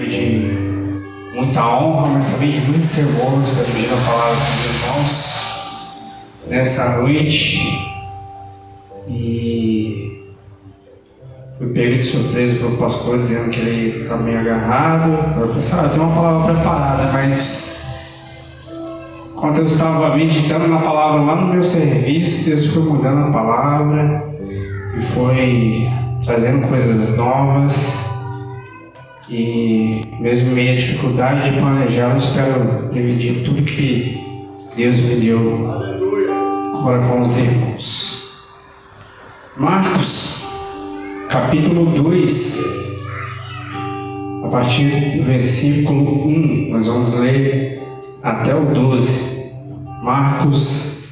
de muita honra, mas também de muito temor, estar dividindo a palavra com os irmãos nessa noite. E fui pego de surpresa pelo pastor dizendo que ele está meio agarrado. Eu pensei, ah, eu tenho uma palavra preparada, mas quando eu estava meditando na palavra lá no meu serviço, Deus foi mudando a palavra e foi trazendo coisas novas. E mesmo meio a dificuldade de planejar, eu espero dividir tudo que Deus me deu agora com os irmãos. Marcos, capítulo 2, a partir do versículo 1, nós vamos ler até o 12. Marcos,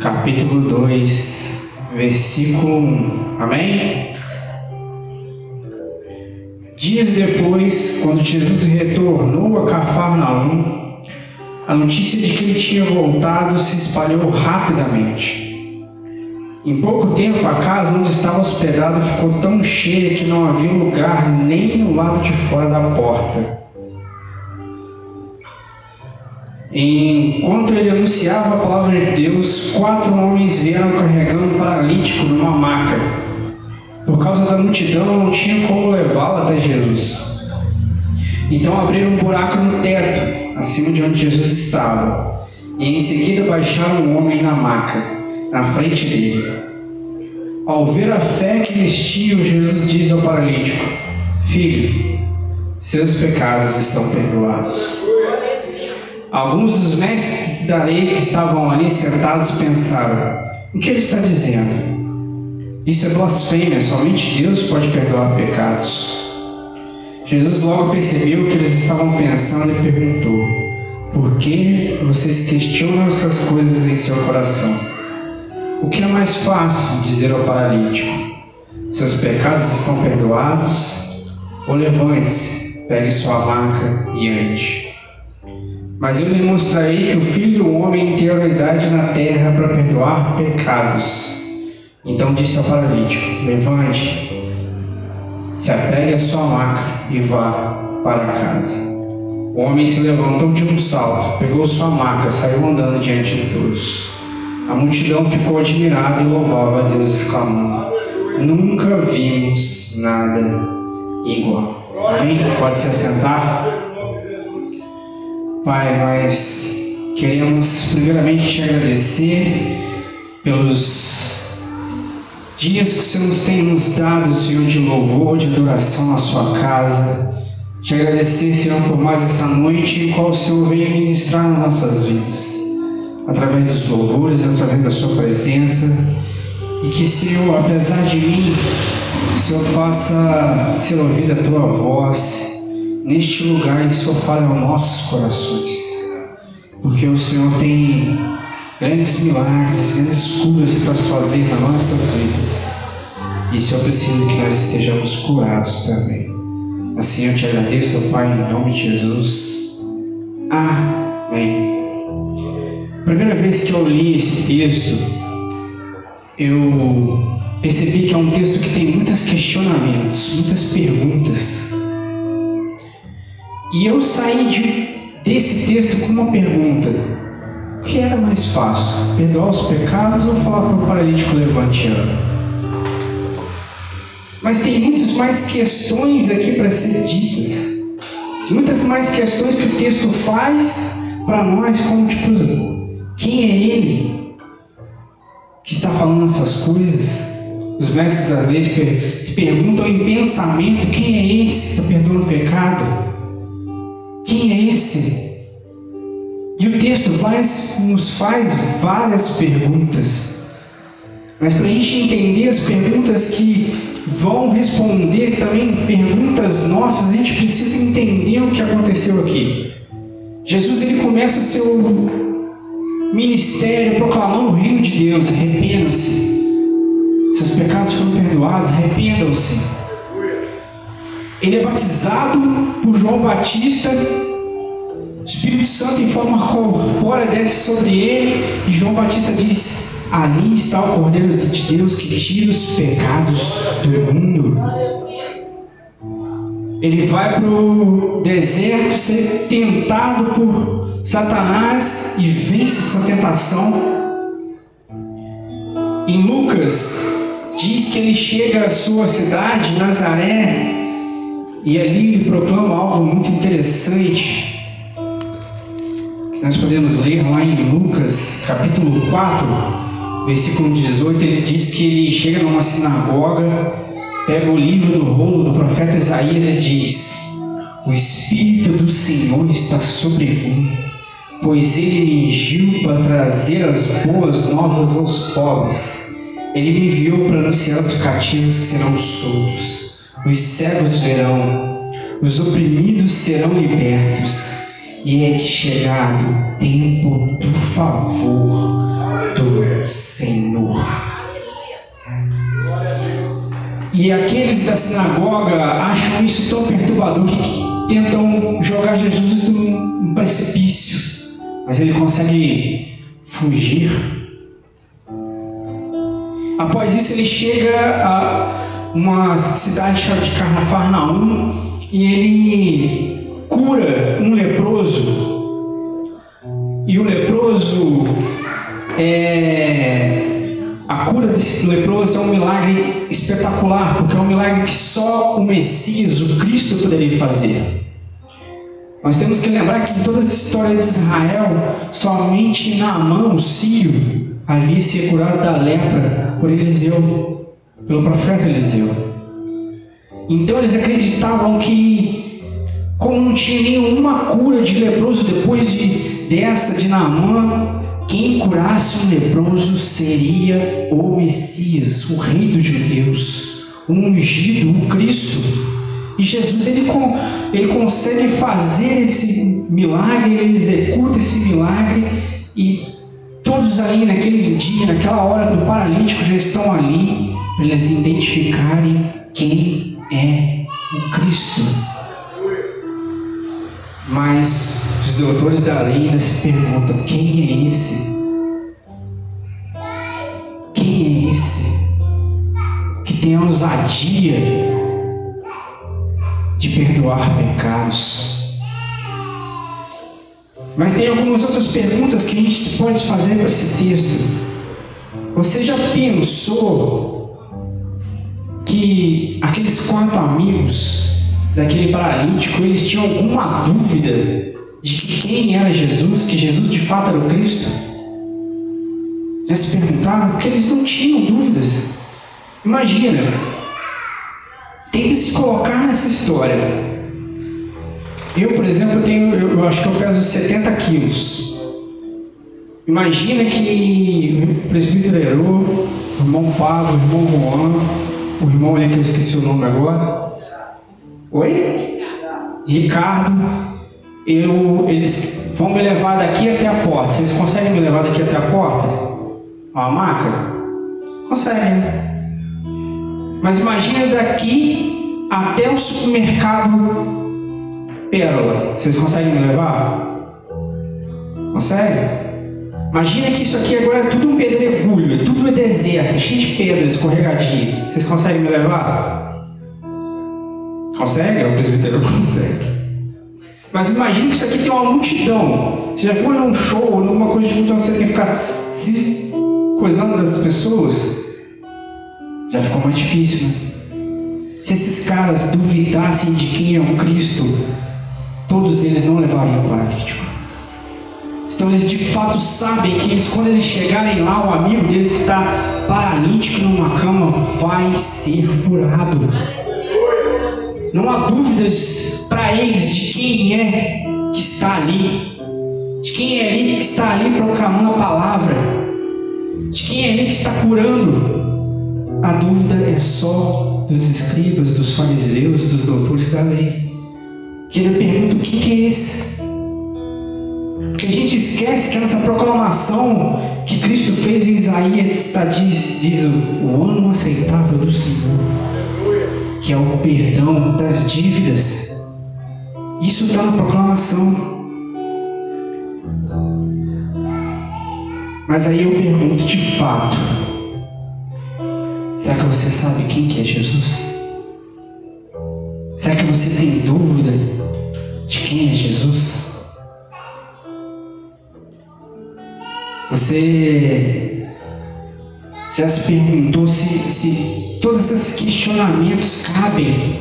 capítulo 2, versículo 1. Amém? Dias depois, quando Jesus retornou a Cafarnaum, a notícia de que ele tinha voltado se espalhou rapidamente. Em pouco tempo, a casa onde estava hospedado ficou tão cheia que não havia lugar nem no lado de fora da porta. Enquanto ele anunciava a palavra de Deus, quatro homens vieram carregando um paralítico numa maca. Por causa da multidão, não tinha como levá-lo até Jesus. Então abriram um buraco no teto, acima de onde Jesus estava, e em seguida baixaram um homem na maca, na frente dele. Ao ver a fé que eles tinham, Jesus diz ao paralítico: Filho, seus pecados estão perdoados. Alguns dos mestres da lei que estavam ali sentados pensaram: O que ele está dizendo? Isso é blasfêmia, somente Deus pode perdoar pecados. Jesus logo percebeu o que eles estavam pensando e perguntou: Por que vocês questionam essas coisas em seu coração? O que é mais fácil dizer ao paralítico: Seus pecados estão perdoados? Ou levante-se, pegue sua maca e ande. Mas eu lhe mostrarei que o Filho do Homem tem autoridade na terra para perdoar pecados. Então disse ao paralítico: Levante, se apegue à sua maca e vá para casa. O homem se levantou de um salto, pegou sua maca, saiu andando diante de todos. A multidão ficou admirada e louvava a Deus, exclamando: Nunca vimos nada igual. Amém? Pode se assentar? Pai, nós queremos primeiramente te agradecer pelos Dias que o Senhor tem nos dado, Senhor, de louvor, de adoração na sua casa. Te agradecer, Senhor, por mais essa noite em qual o Senhor veio ministrar nas nossas vidas. Através dos louvores, através da sua presença. E que, Senhor, apesar de mim, o Senhor faça ser ouvida a tua voz neste lugar e Senhor fale aos nossos corações. Porque o Senhor tem grandes milagres, grandes curas para fazer nas nossas vidas. E Senhor precisa que nós estejamos curados também. Assim eu te agradeço, Pai, em nome de Jesus. Amém. Primeira vez que eu li esse texto, eu percebi que é um texto que tem muitos questionamentos, muitas perguntas. E eu saí de, desse texto com uma pergunta: o que era mais fácil? Perdoar os pecados ou falar para o paralítico levante e? Mas tem muitas mais questões aqui para ser ditas. Muitas mais questões que o texto faz para nós, como tipo, quem é ele que está falando essas coisas? Os mestres às vezes se perguntam em pensamento: quem é esse que está perdoando o pecado? Quem é esse e o texto nos faz várias perguntas. Mas para a gente entender as perguntas que vão responder também perguntas nossas, a gente precisa entender o que aconteceu aqui. Jesus ele começa seu ministério proclamando o reino de Deus, arrependam-se. Seus pecados foram perdoados, arrependam-se. Ele é batizado por João Batista o Espírito Santo em forma corpórea desce sobre ele e João Batista diz: Ali está o Cordeiro de Deus que tira os pecados do mundo. ele vai para o deserto ser tentado por Satanás e vence essa tentação. Em Lucas, diz que ele chega à sua cidade, Nazaré, e ali ele proclama algo muito interessante. Nós podemos ler lá em Lucas, capítulo 4, versículo 18. Ele diz que ele chega numa sinagoga, pega o livro do rolo do profeta Isaías e diz: O Espírito do Senhor está sobre mim, pois ele me ungiu para trazer as boas novas aos pobres. Ele me enviou para anunciar os cativos que serão soltos os cegos verão, os oprimidos serão libertos, e é chegado o tempo do favor do Senhor. E aqueles da sinagoga acham isso tão perturbador que tentam jogar Jesus num precipício, mas ele consegue fugir. Após isso, ele chega a uma cidade chamada de Cafarnaum e ele cura um leproso. E o leproso é a cura desse leproso é um milagre espetacular, porque é um milagre que só o Messias, o Cristo, poderia fazer. Nós temos que lembrar que em toda a história de Israel, somente Naamã, o sírio, havia sido curado da lepra por Eliseu pelo profeta Eliseu. Então eles acreditavam que, como não tinha nenhuma cura de leproso depois de, dessa de Naamã, quem curasse um leproso seria o Messias, o Rei dos Judeus, o ungido, o Cristo. E Jesus ele, ele consegue fazer esse milagre, ele executa esse milagre e todos ali naquele dia, naquela hora do paralítico já estão ali para eles identificarem quem é o Cristo. Mas os doutores da lei ainda se perguntam: quem é esse? Quem é esse que tem a ousadia de perdoar pecados? Mas tem algumas outras perguntas que a gente pode fazer para esse texto. Você já pensou que aqueles quatro amigos daquele paralítico, eles tinham alguma dúvida de que quem era Jesus, que Jesus de fato era o Cristo? Já se perguntaram que eles não tinham dúvidas. Imagina, tente se colocar nessa história. Eu, por exemplo, tenho, eu acho que eu peso 70 quilos. Imagina que o presbítero Herô, o irmão Pablo, o irmão Juan, o irmão ali que eu esqueci o nome agora. Oi? Ricardo. Eu, eles vão me levar daqui até a porta. Vocês conseguem me levar daqui até a porta? A maca? Conseguem. Mas imagina daqui até o supermercado Pérola. Vocês conseguem me levar? Consegue? Imagina que isso aqui agora é tudo um pedregulho, é tudo é deserto, cheio de pedras, escorregadia. Vocês conseguem me levar? Consegue? O presbítero consegue. Mas imagine que isso aqui tem uma multidão. Você já foi num show, numa coisa de multidão, você tem que ficar se coisando das pessoas? Já ficou mais difícil, né? Se esses caras duvidassem de quem é o Cristo, todos eles não levariam o paralítico. Então eles de fato sabem que eles, quando eles chegarem lá, o amigo deles que está paralítico numa cama vai ser curado. Não há dúvidas para eles de quem é que está ali, de quem é ali que está ali proclamando a palavra, de quem é ali que está curando. A dúvida é só dos escribas, dos fariseus, dos doutores da lei. Que ele pergunta o que, é esse? que a gente esquece que nessa proclamação que Cristo fez em Isaías está, diz, diz o, o ano aceitável do Senhor, que é o perdão das dívidas. Isso está na proclamação. Mas aí eu pergunto de fato: será que você sabe quem que é Jesus? Será que você tem dúvida de quem é Jesus? Você já se perguntou se, se todos esses questionamentos cabem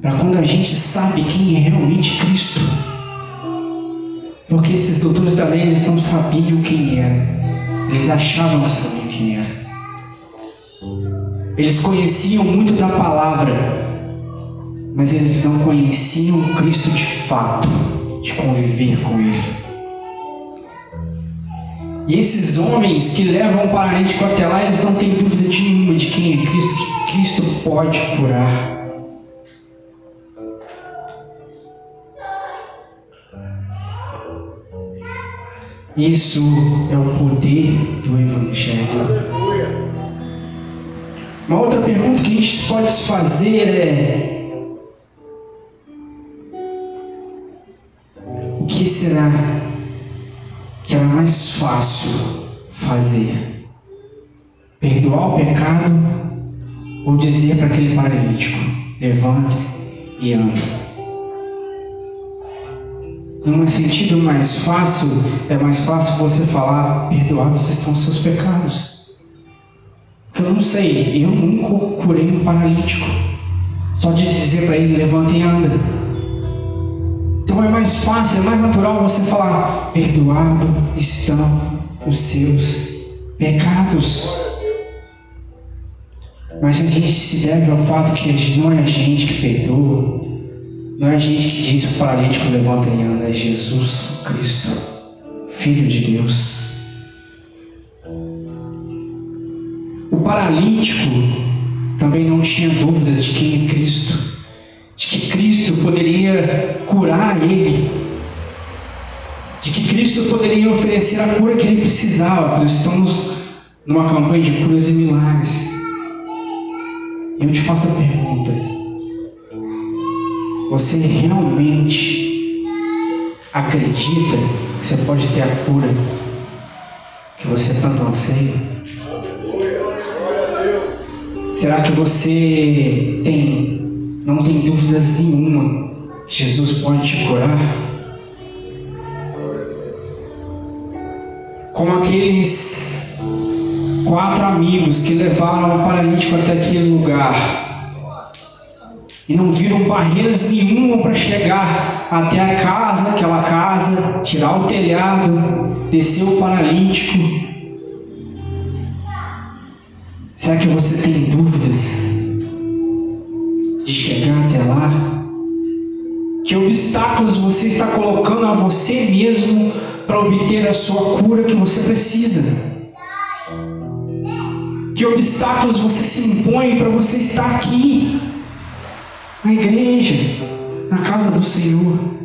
para quando a gente sabe quem é realmente Cristo? Porque esses doutores da lei eles não sabiam quem era, eles achavam que sabiam quem era. Eles conheciam muito da palavra, mas eles não conheciam Cristo de fato, de conviver com Ele. E esses homens que levam o paralítico até lá, eles não têm dúvida nenhuma de quem é Cristo, que Cristo pode curar. Isso é o poder do Evangelho. Uma outra pergunta que a gente pode se fazer é: o que será mais fácil fazer? Perdoar o pecado ou dizer para aquele paralítico: levante e ande? Num sentido mais fácil, é mais fácil você falar: perdoados estão seus pecados. Porque eu não sei, eu nunca curei um paralítico. Só de dizer para ele: levanta e anda. É mais fácil, é mais natural você falar: perdoado estão os seus pecados. Mas a gente se deve ao fato que não é a gente que perdoa, não é a gente que diz o paralítico levanta e anda, é Jesus Cristo, Filho de Deus. O paralítico também não tinha dúvidas de quem é Cristo de que Cristo poderia curar ele, de que Cristo poderia oferecer a cura que ele precisava. Nós estamos numa campanha de curas e milagres. Eu te faço a pergunta: você realmente acredita que você pode ter a cura que você tanto anseia? Será que você tem não tem dúvidas nenhuma. Jesus pode te curar. Como aqueles quatro amigos que levaram o paralítico até aquele lugar e não viram barreiras nenhuma para chegar até a casa, aquela casa, tirar o telhado, descer o paralítico. Será que você tem dúvidas? De chegar até lá? Que obstáculos você está colocando a você mesmo para obter a sua cura que você precisa? Que obstáculos você se impõe para você estar aqui, na igreja, na casa do Senhor?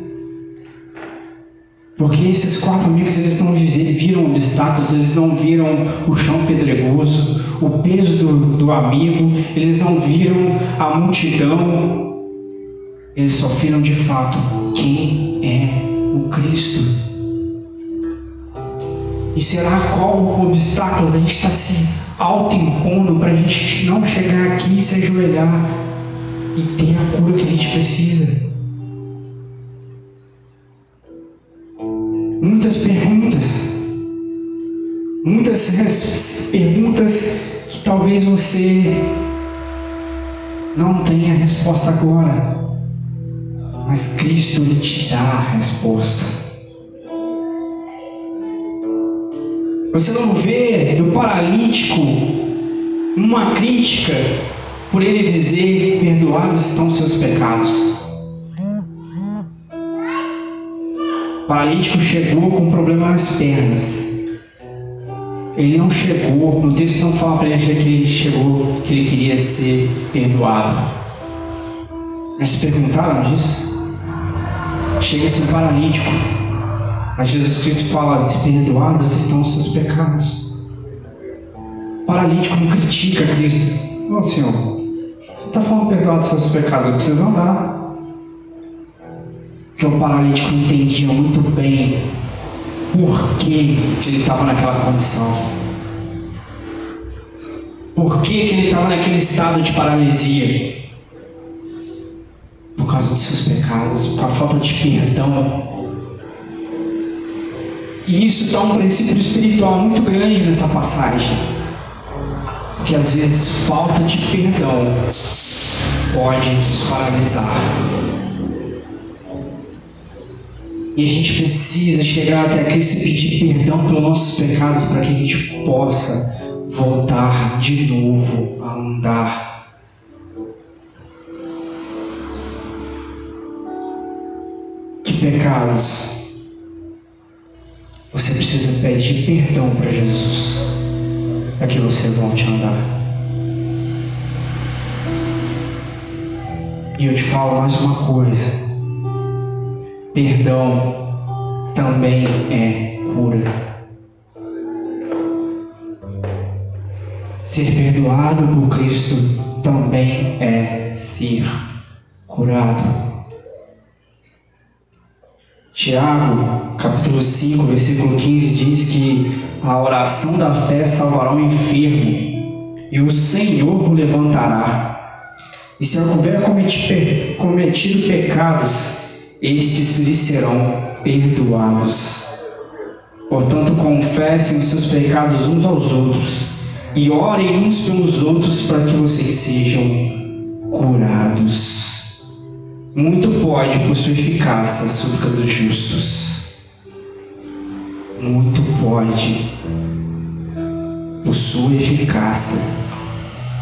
Porque esses quatro amigos eles não viram obstáculos, eles não viram o chão pedregoso, o peso do, do amigo, eles não viram a multidão, eles só viram de fato quem é o Cristo. E será qual obstáculos a gente está se autoimpondo para a gente não chegar aqui, se ajoelhar e ter a cura que a gente precisa? Muitas perguntas, muitas perguntas que talvez você não tenha resposta agora, mas Cristo lhe te dá a resposta. Você não vê do paralítico uma crítica por ele dizer: Perdoados estão seus pecados. Paralítico chegou com problema nas pernas. Ele não chegou, no texto não fala para ele que ele chegou, que ele queria ser perdoado. Mas se perguntaram disso? Chega-se um paralítico, mas Jesus Cristo fala: perdoados estão os seus pecados. O paralítico não critica Cristo. Ô oh, Senhor, você está falando perdoados os seus pecados, eu preciso andar que o paralítico entendia muito bem por que, que ele estava naquela condição. Por que, que ele estava naquele estado de paralisia? causa dos seus pecados, por falta de perdão. E isso dá um princípio espiritual muito grande nessa passagem. Porque às vezes falta de perdão pode nos paralisar. E a gente precisa chegar até Cristo e pedir perdão pelos nossos pecados para que a gente possa voltar de novo a andar. Que pecados você precisa pedir perdão para Jesus para que você volte a andar. E eu te falo mais uma coisa: perdão também é cura. Ser perdoado por Cristo também é ser curado. Tiago, capítulo 5, versículo 15, diz que a oração da fé salvará o enfermo e o Senhor o levantará. E se houver cometido pecados, estes lhe serão perdoados. Portanto, confessem os seus pecados uns aos outros e orem uns pelos outros para que vocês sejam curados. Muito pode por sua eficácia a súplica dos justos. Muito pode por sua eficácia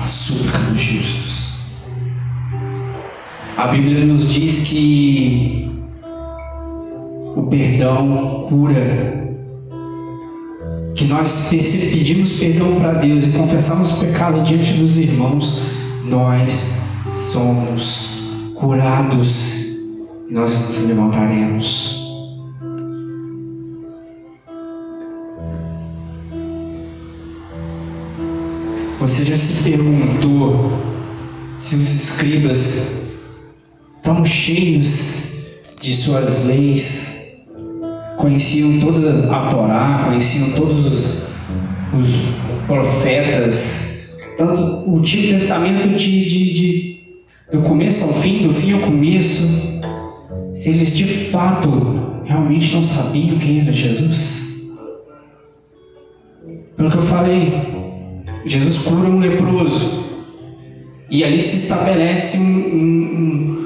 a súplica dos justos. A Bíblia nos diz que o perdão cura. Que nós pedimos perdão para Deus e confessamos pecados diante dos irmãos, nós somos curados e nós nos levantaremos. Você já se perguntou se os escribas, tão cheios de suas leis, conheciam toda a Torá, conheciam todos os, os profetas, tanto o Antigo Testamento de, de, de do começo ao fim, do fim ao começo, se eles de fato realmente não sabiam quem era Jesus. Pelo que eu falei, Jesus cura um leproso. E ali se estabelece um, um,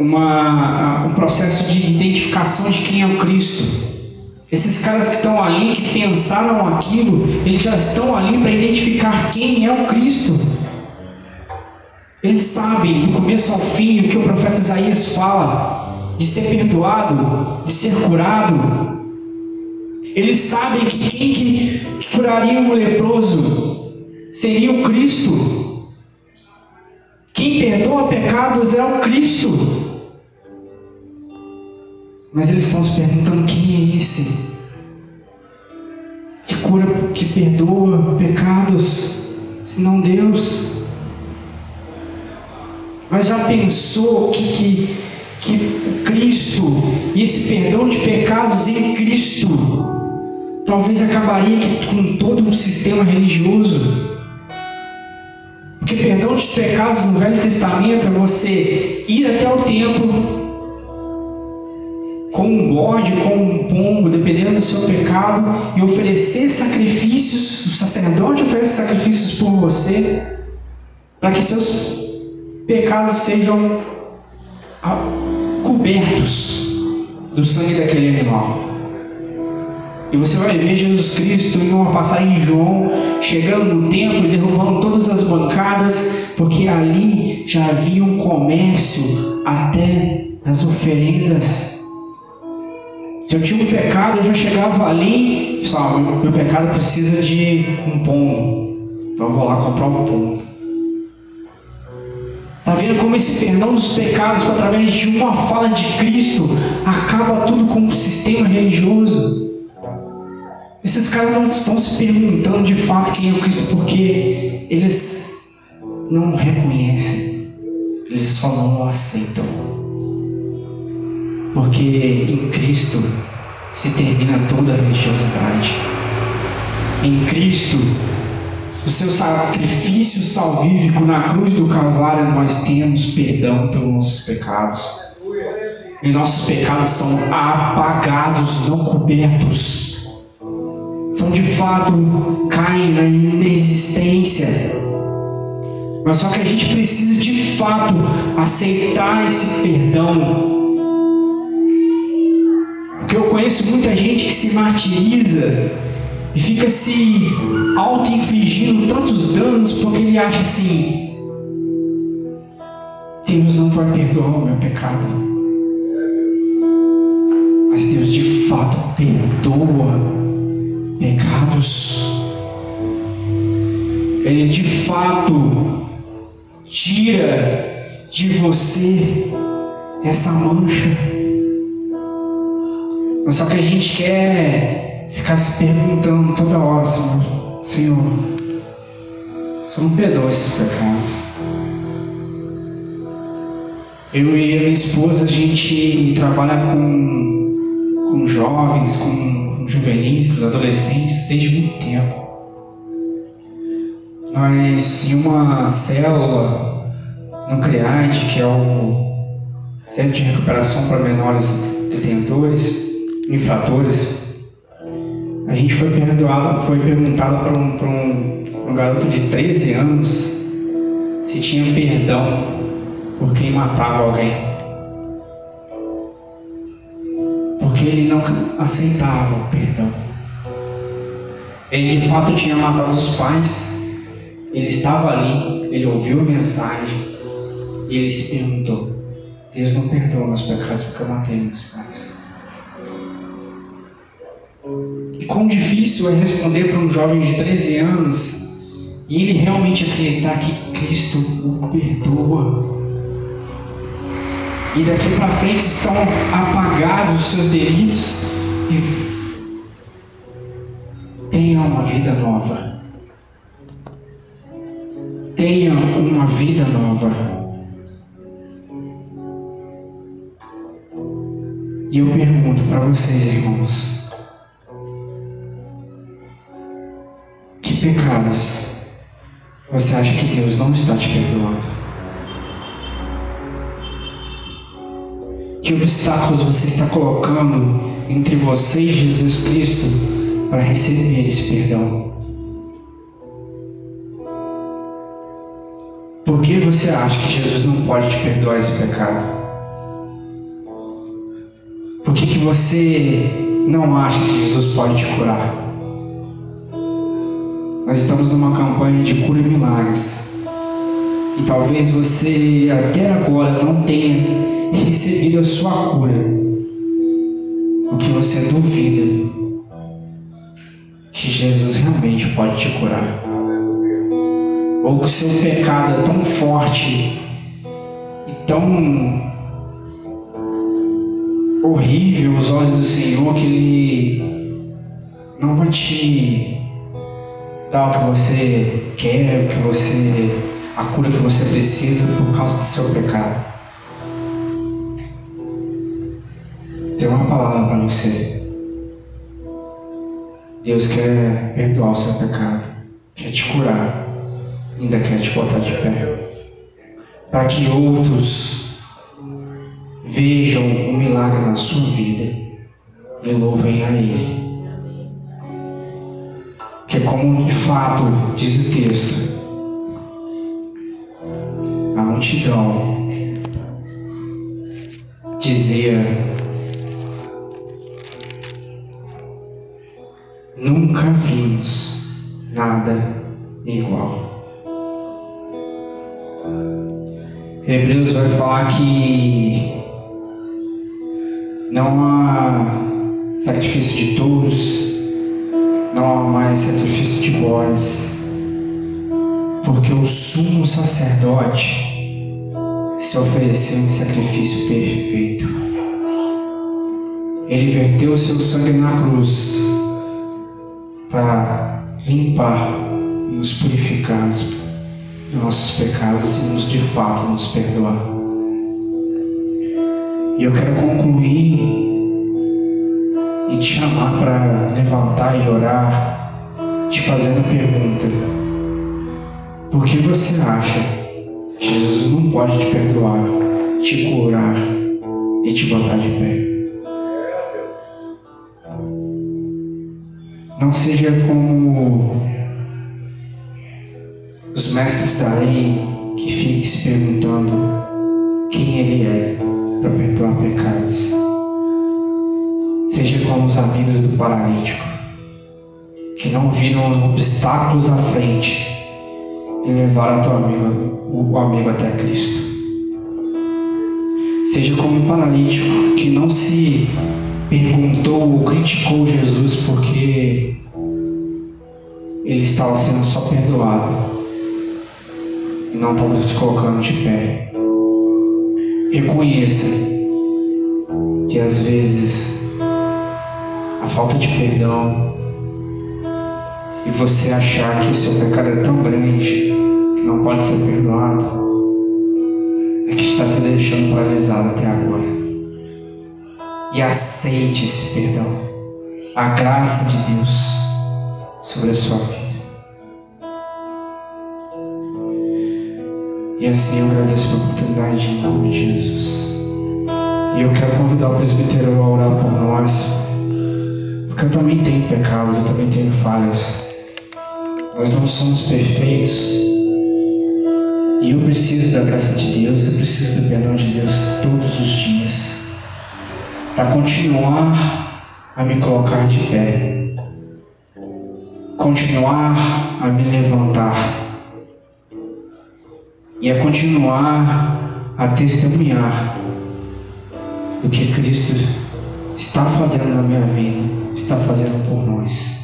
uma, um processo de identificação de quem é o Cristo. Esses caras que estão ali, que pensaram aquilo, eles já estão ali para identificar quem é o Cristo. Eles sabem do começo ao fim o que o profeta Isaías fala, de ser perdoado, de ser curado. Eles sabem que quem que, curaria o leproso seria o Cristo. Quem perdoa pecados é o Cristo. Mas eles estão se perguntando quem é esse que cura, que perdoa pecados, senão Deus. Mas já pensou que, que, que Cristo e esse perdão de pecados em Cristo talvez acabaria com todo um sistema religioso? Porque perdão de pecados no Velho Testamento é você ir até o templo com um bode, com um pombo, dependendo do seu pecado, e oferecer sacrifícios, o sacerdote oferece sacrifícios por você, para que seus pecados sejam cobertos do sangue daquele animal. E você vai ver Jesus Cristo em uma passagem em João, chegando no templo e derrubando todas as bancadas, porque ali já havia um comércio até das oferendas. Se eu tinha um pecado, eu já chegava ali, só, meu pecado precisa de um pombo. Então eu vou lá comprar um pombo. Está vendo como esse perdão dos pecados, através de uma fala de Cristo, acaba tudo com o sistema religioso? Esses caras não estão se perguntando de fato quem é o Cristo, porque eles não reconhecem, eles só não o aceitam. Porque em Cristo se termina toda a religiosidade. Em Cristo o seu sacrifício salvífico na cruz do Calvário, nós temos perdão pelos nossos pecados. E nossos pecados são apagados, não cobertos. São de fato, caem na inexistência. Mas só que a gente precisa de fato aceitar esse perdão. Porque eu conheço muita gente que se martiriza e fica se auto-infligindo tantos danos porque ele acha assim: Deus não vai perdoar o meu pecado. Mas Deus de fato perdoa pecados. Ele de fato tira de você essa mancha. Mas só que a gente quer ficar se perguntando toda hora, Senhor, Senhor, só não perdoa esses pecados. Eu e a minha esposa, a gente trabalha com, com jovens, com juvenis, com adolescentes desde muito tempo. Nós, em uma célula no CREAD, que é o Centro de Recuperação para Menores Detentores, Infratores, a gente foi perdoado, foi perguntado para um, um, um garoto de 13 anos se tinha perdão por quem matava alguém. Porque ele não aceitava o perdão. Ele de fato tinha matado os pais, ele estava ali, ele ouviu a mensagem e ele se perguntou: Deus não perdoa meus pecados porque eu matei meus pais. E quão difícil é responder para um jovem de 13 anos e ele realmente acreditar que Cristo o perdoa. E daqui para frente estão apagados os seus delitos e tenha uma vida nova. Tenha uma vida nova. E eu pergunto para vocês, irmãos, pecados você acha que Deus não está te perdoando? Que obstáculos você está colocando entre você e Jesus Cristo para receber esse perdão? Por que você acha que Jesus não pode te perdoar esse pecado? Por que, que você não acha que Jesus pode te curar? Nós estamos numa campanha de cura e milagres. E talvez você até agora não tenha recebido a sua cura. Porque você duvida que Jesus realmente pode te curar. Ou que o seu pecado é tão forte e tão horrível aos olhos do Senhor que Ele não vai te o que você quer, que você, a cura que você precisa por causa do seu pecado. Tem uma palavra para você. Deus quer perdoar o seu pecado, quer te curar, ainda quer te botar de pé, para que outros vejam o milagre na sua vida e louvem a Ele que é como de fato diz o texto, a multidão dizia: Nunca vimos nada igual. Hebreus vai falar que não há sacrifício de touros, não há mais sacrifício de bodes, porque o sumo sacerdote se ofereceu em sacrifício perfeito. Ele verteu seu sangue na cruz para limpar e nos purificar dos nossos pecados e nos de fato nos perdoar. E eu quero concluir e te chamar para levantar e orar, te fazendo pergunta: Por que você acha que Jesus não pode te perdoar, te curar e te botar de pé? Não seja como os mestres da lei que fiquem se perguntando quem ele é para perdoar pecados. Seja como os amigos do paralítico, que não viram os obstáculos à frente e levaram teu amigo, o amigo até Cristo. Seja como o paralítico que não se perguntou ou criticou Jesus porque ele estava sendo só perdoado e não estava se colocando de pé. Reconheça que às vezes a falta de perdão e você achar que seu pecado é tão grande que não pode ser perdoado é que está te deixando paralisado até agora. E aceite esse perdão, a graça de Deus sobre a sua vida. E assim eu agradeço pela oportunidade em nome de Jesus. E eu quero convidar o presbítero a orar por nós, porque eu também tenho pecados, eu também tenho falhas. Nós não somos perfeitos. E eu preciso da graça de Deus, eu preciso do perdão de Deus todos os dias. Para continuar a me colocar de pé. Continuar a me levantar e a continuar a testemunhar do que Cristo está fazendo na minha vida, está fazendo por nós.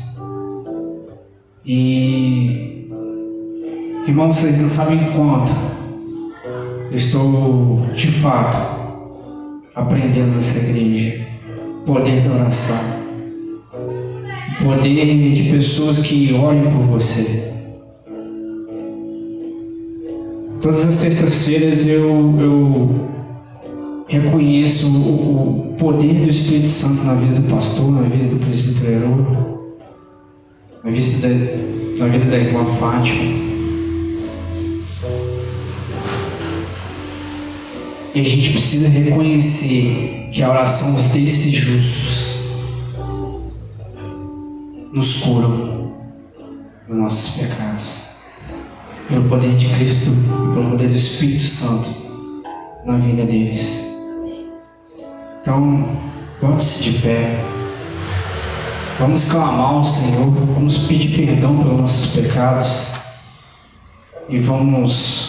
E irmãos, vocês não sabem quanto estou de fato aprendendo nessa igreja. Poder da oração, poder de pessoas que olham por você. Todas as terças-feiras eu, eu reconheço o, o, poder do Espírito Santo na vida do pastor, na vida do presbítero na vida da, na vida da irmã Fátima. E a gente precisa reconhecer que a oração desses justos nos curam dos nossos pecados pelo poder de Cristo e pelo poder do Espírito Santo na vida deles. Então, bote-se de pé. Vamos clamar ao Senhor, vamos pedir perdão pelos nossos pecados e vamos